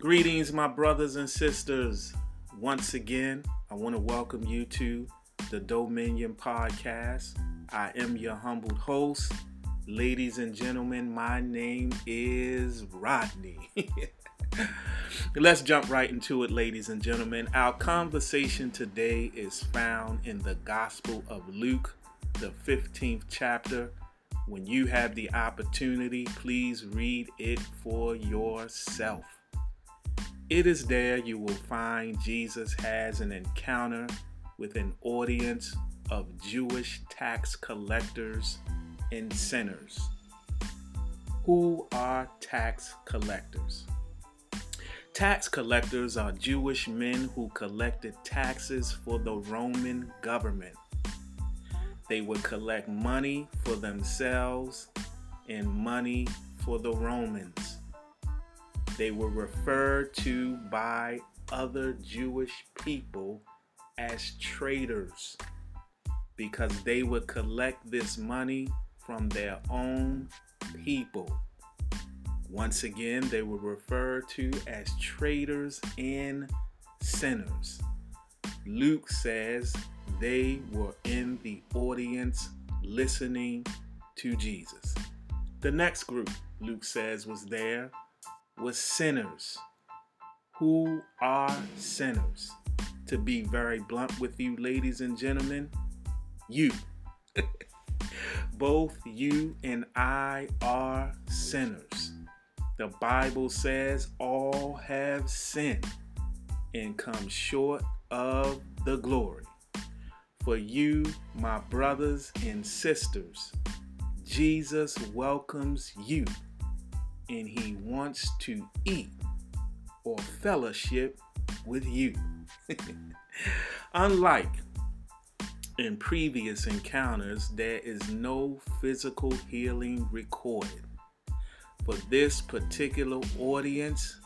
Greetings, my brothers and sisters. Once again, I want to welcome you to the Dominion Podcast. I am your humbled host. Ladies and gentlemen, my name is Rodney. Let's jump right into it, ladies and gentlemen. Our conversation today is found in the Gospel of Luke, the 15th chapter. When you have the opportunity, please read it for yourself. It is there you will find Jesus has an encounter with an audience of Jewish tax collectors and sinners. Who are tax collectors? Tax collectors are Jewish men who collected taxes for the Roman government. They would collect money for themselves and money for the Romans. They were referred to by other Jewish people as traitors because they would collect this money from their own people. Once again, they were referred to as traitors and sinners. Luke says they were in the audience listening to Jesus. The next group, Luke says, was there was sinners. Who are sinners? To be very blunt with you, ladies and gentlemen, you. Both you and I are sinners. The Bible says all have sinned and come short of the glory. For you, my brothers and sisters, Jesus welcomes you and he wants to eat or fellowship with you. Unlike in previous encounters, there is no physical healing recorded. For this particular audience,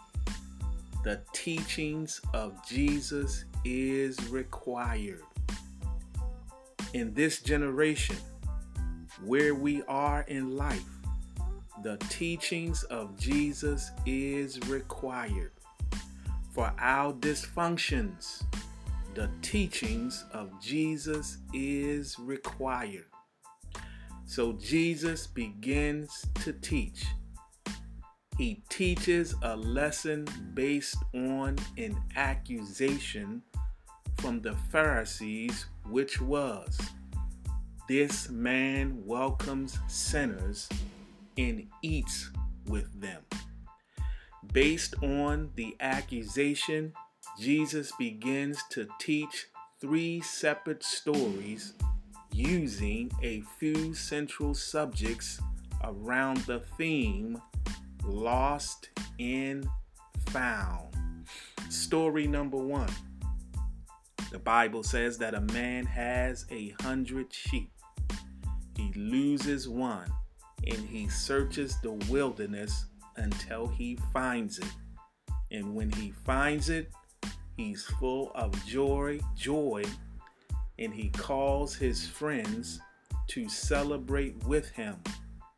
the teachings of Jesus is required. In this generation, where we are in life, the teachings of Jesus is required. For our dysfunctions, the teachings of Jesus is required. So Jesus begins to teach. He teaches a lesson based on an accusation from the Pharisees, which was this man welcomes sinners and eats with them. Based on the accusation, Jesus begins to teach three separate stories using a few central subjects around the theme lost and found. Story number one the Bible says that a man has a hundred sheep, he loses one and he searches the wilderness until he finds it. And when he finds it, he's full of joy, joy, and he calls his friends to celebrate with him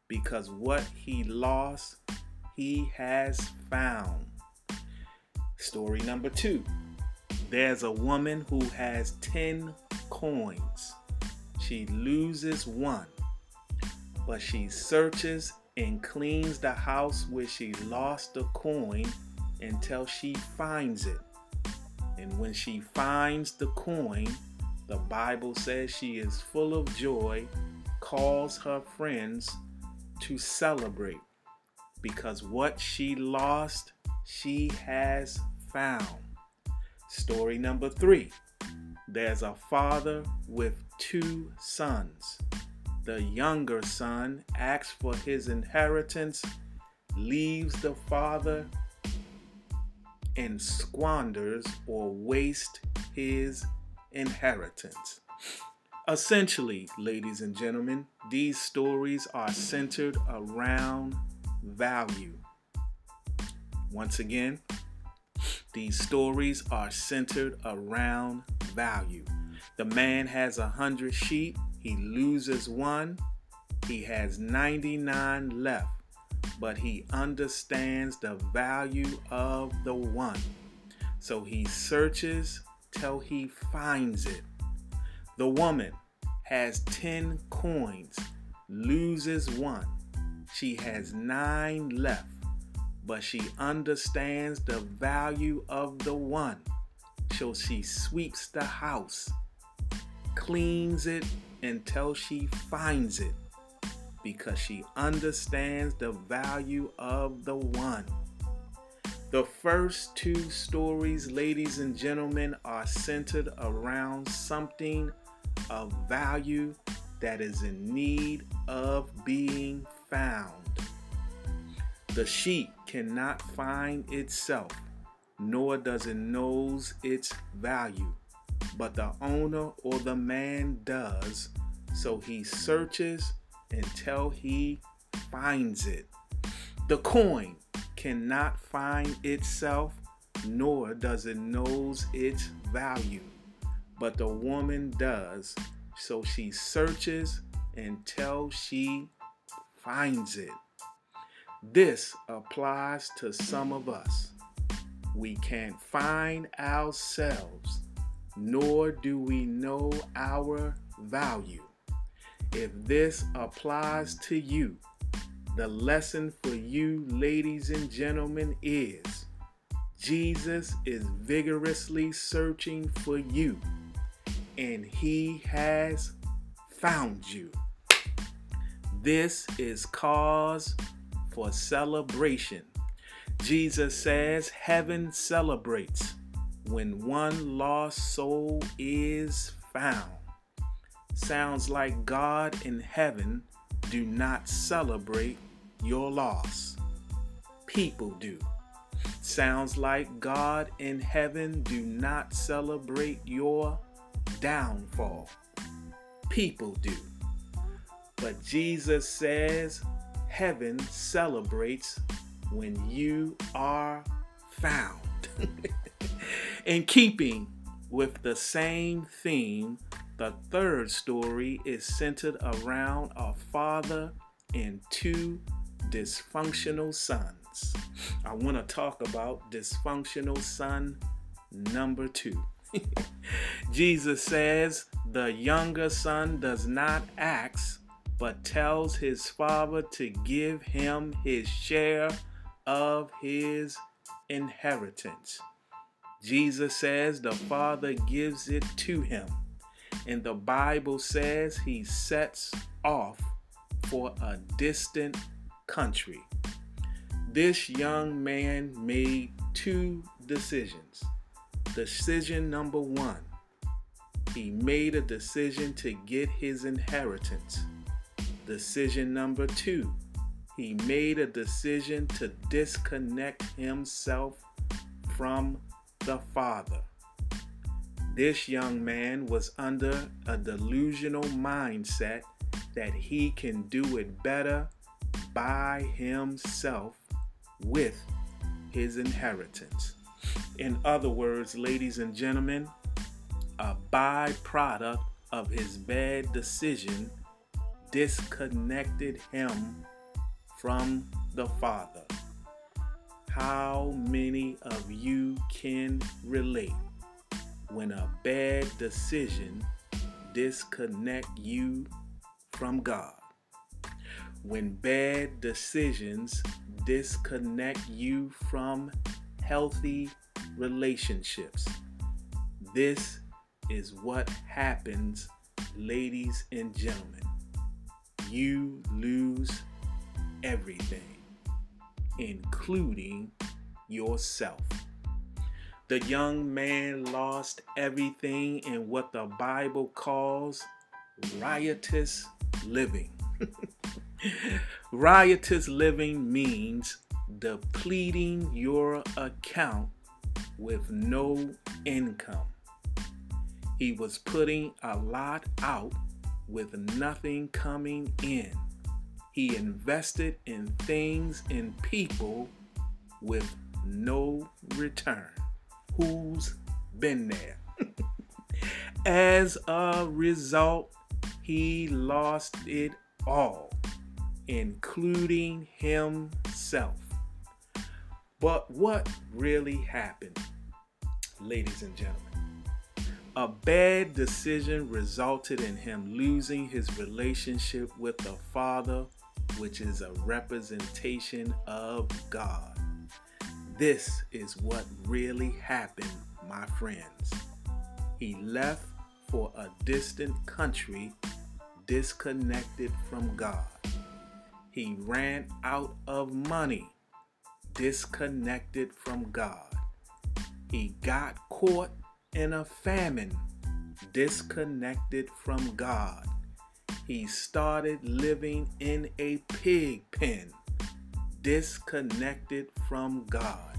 because what he lost, he has found. Story number 2. There's a woman who has 10 coins. She loses one but she searches and cleans the house where she lost the coin until she finds it. And when she finds the coin, the Bible says she is full of joy, calls her friends to celebrate because what she lost, she has found. Story number three there's a father with two sons. The younger son asks for his inheritance, leaves the father, and squanders or wastes his inheritance. Essentially, ladies and gentlemen, these stories are centered around value. Once again, these stories are centered around value. The man has a hundred sheep he loses one, he has 99 left. but he understands the value of the one. So he searches till he finds it. The woman has 10 coins, loses one. She has nine left, but she understands the value of the one. So she sweeps the house, cleans it until she finds it because she understands the value of the one. The first two stories, ladies and gentlemen, are centered around something of value that is in need of being found. The sheep cannot find itself, nor does it knows its value, but the owner or the man does, so he searches until he finds it. The coin cannot find itself, nor does it knows its value. But the woman does, so she searches until she finds it. This applies to some of us. We can't find ourselves, nor do we know our value. If this applies to you, the lesson for you, ladies and gentlemen, is Jesus is vigorously searching for you, and he has found you. This is cause for celebration. Jesus says heaven celebrates when one lost soul is found. Sounds like God in heaven do not celebrate your loss. People do. Sounds like God in heaven do not celebrate your downfall. People do. But Jesus says heaven celebrates when you are found. in keeping with the same theme the third story is centered around a father and two dysfunctional sons. I want to talk about dysfunctional son number two. Jesus says the younger son does not ask, but tells his father to give him his share of his inheritance. Jesus says the father gives it to him. And the Bible says he sets off for a distant country. This young man made two decisions. Decision number one, he made a decision to get his inheritance. Decision number two, he made a decision to disconnect himself from the Father. This young man was under a delusional mindset that he can do it better by himself with his inheritance. In other words, ladies and gentlemen, a byproduct of his bad decision disconnected him from the Father. How many of you can relate? when a bad decision disconnect you from God. When bad decisions disconnect you from healthy relationships. This is what happens, ladies and gentlemen. You lose everything, including yourself. The young man lost everything in what the Bible calls riotous living. riotous living means depleting your account with no income. He was putting a lot out with nothing coming in. He invested in things and people with no return who's been there. As a result, he lost it all. including himself. But what really happened, ladies and gentlemen? A bad decision resulted in him losing his relationship with the Father, which is a representation of God. This is what really happened, my friends. He left for a distant country, disconnected from God. He ran out of money, disconnected from God. He got caught in a famine, disconnected from God. He started living in a pig pen, disconnected from God.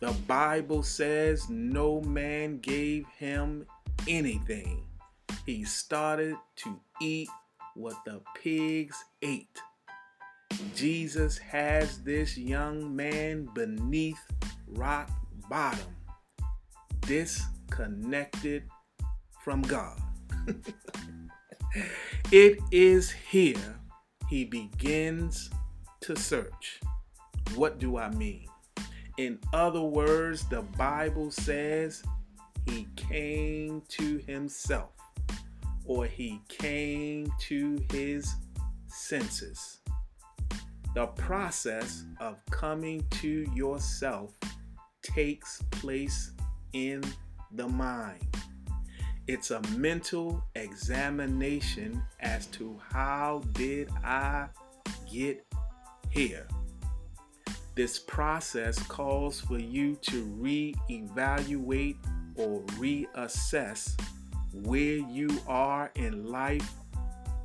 The Bible says no man gave him anything. He started to eat what the pigs ate. Jesus has this young man beneath rock bottom, disconnected from God. it is here he begins to search. What do I mean? In other words, the Bible says he came to himself or he came to his senses. The process of coming to yourself takes place in the mind. It's a mental examination as to how did I get here. This process calls for you to re-evaluate or reassess where you are in life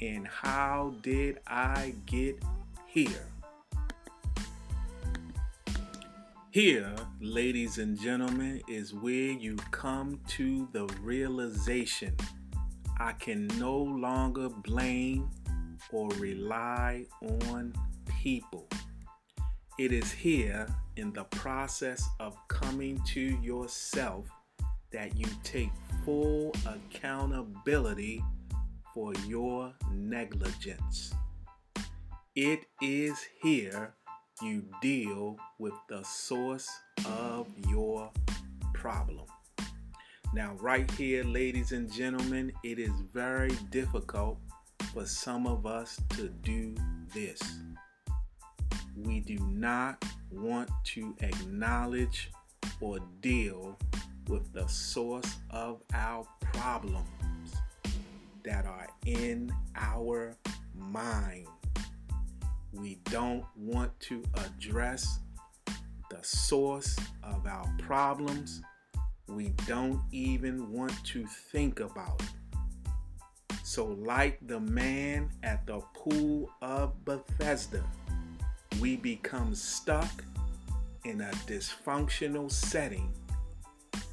and how did I get here. Here, ladies and gentlemen, is where you come to the realization I can no longer blame or rely on people. It is here in the process of coming to yourself that you take full accountability for your negligence. It is here you deal with the source of your problem. Now, right here, ladies and gentlemen, it is very difficult for some of us to do this. We do not want to acknowledge or deal with the source of our problems that are in our mind we don't want to address the source of our problems. We don't even want to think about it. So, like the man at the pool of Bethesda, we become stuck in a dysfunctional setting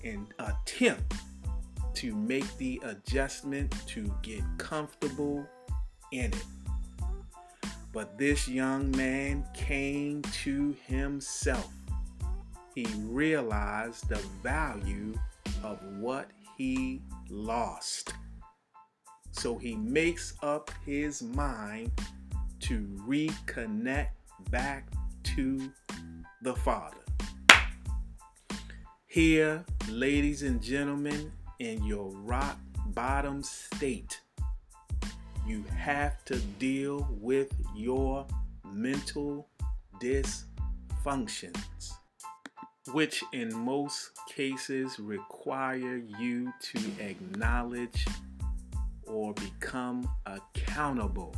and attempt to make the adjustment to get comfortable in it. But this young man came to himself. He realized the value of what he lost. So he makes up his mind to reconnect back to the Father. Here, ladies and gentlemen, in your rock bottom state, you have to deal with your mental dysfunctions, which in most cases require you to acknowledge or become accountable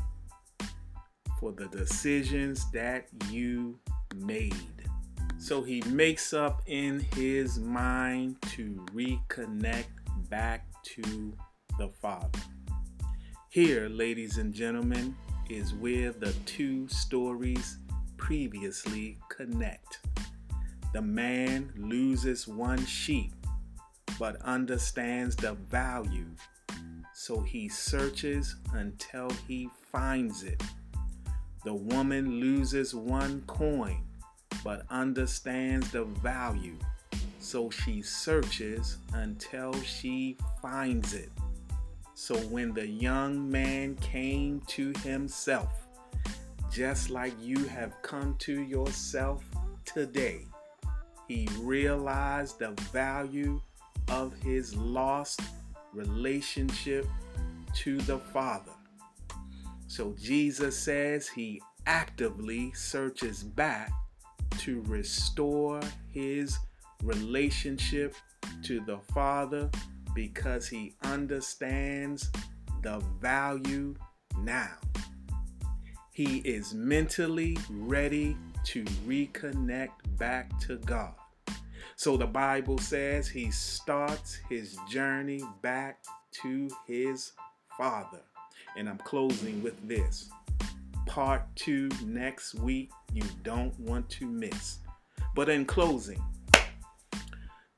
for the decisions that you made. So he makes up in his mind to reconnect back to the Father. Here, ladies and gentlemen, is where the two stories previously connect. The man loses one sheep but understands the value, so he searches until he finds it. The woman loses one coin but understands the value, so she searches until she finds it. So when the young man came to himself, just like you have come to yourself today. He realized the value of his lost relationship to the Father. So Jesus says he actively searches back to restore his relationship to the Father because he understands the value now. He is mentally ready to reconnect back to God. So the Bible says he starts his journey back to his Father. And I'm closing with this. Part two next week, you don't want to miss. But in closing,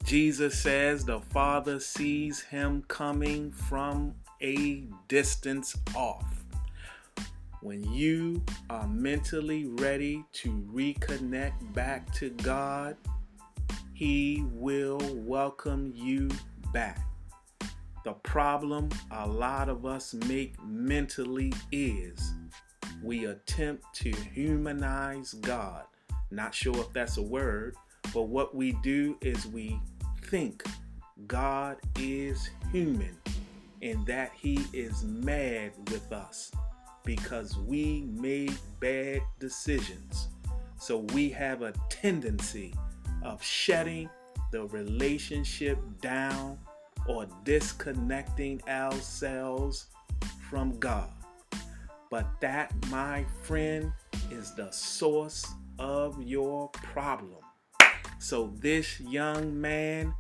Jesus says the Father sees him coming from a distance off. When you are mentally ready to reconnect back to God, He will welcome you back. The problem a lot of us make mentally is we attempt to humanize God. Not sure if that's a word, but what we do is we think God is human and that he is mad with us because we made bad decisions. So we have a tendency of shutting the relationship down or disconnecting ourselves from God. But that, my friend, is the source of your problem. So this young man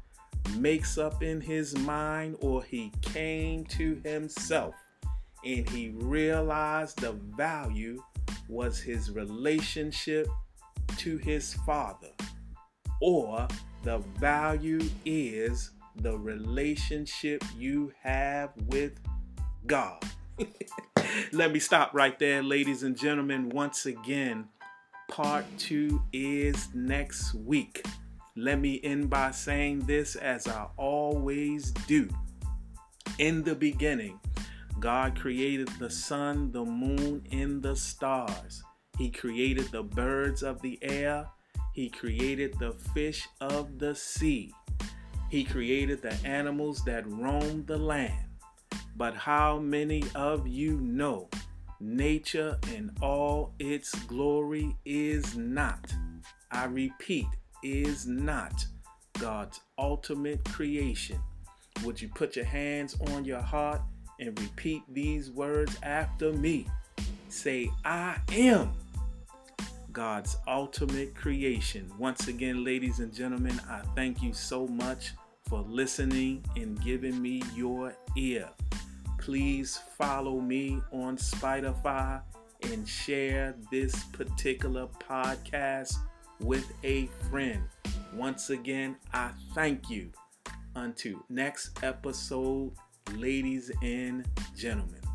makes up in his mind, or he came to himself and he realized the value was his relationship to his father, or the value is the relationship you have with God. Let me stop right there, ladies and gentlemen. Once again, part two is next week. Let me end by saying this as I always do. In the beginning, God created the sun, the moon, and the stars. He created the birds of the air. He created the fish of the sea. He created the animals that roam the land. But how many of you know nature in all its glory is not, I repeat, is not God's ultimate creation? Would you put your hands on your heart and repeat these words after me? Say, I am God's ultimate creation. Once again, ladies and gentlemen, I thank you so much for listening and giving me your ear. Please follow me on Spotify and share this particular podcast with a friend. Once again, I thank you. Until next episode, ladies and gentlemen.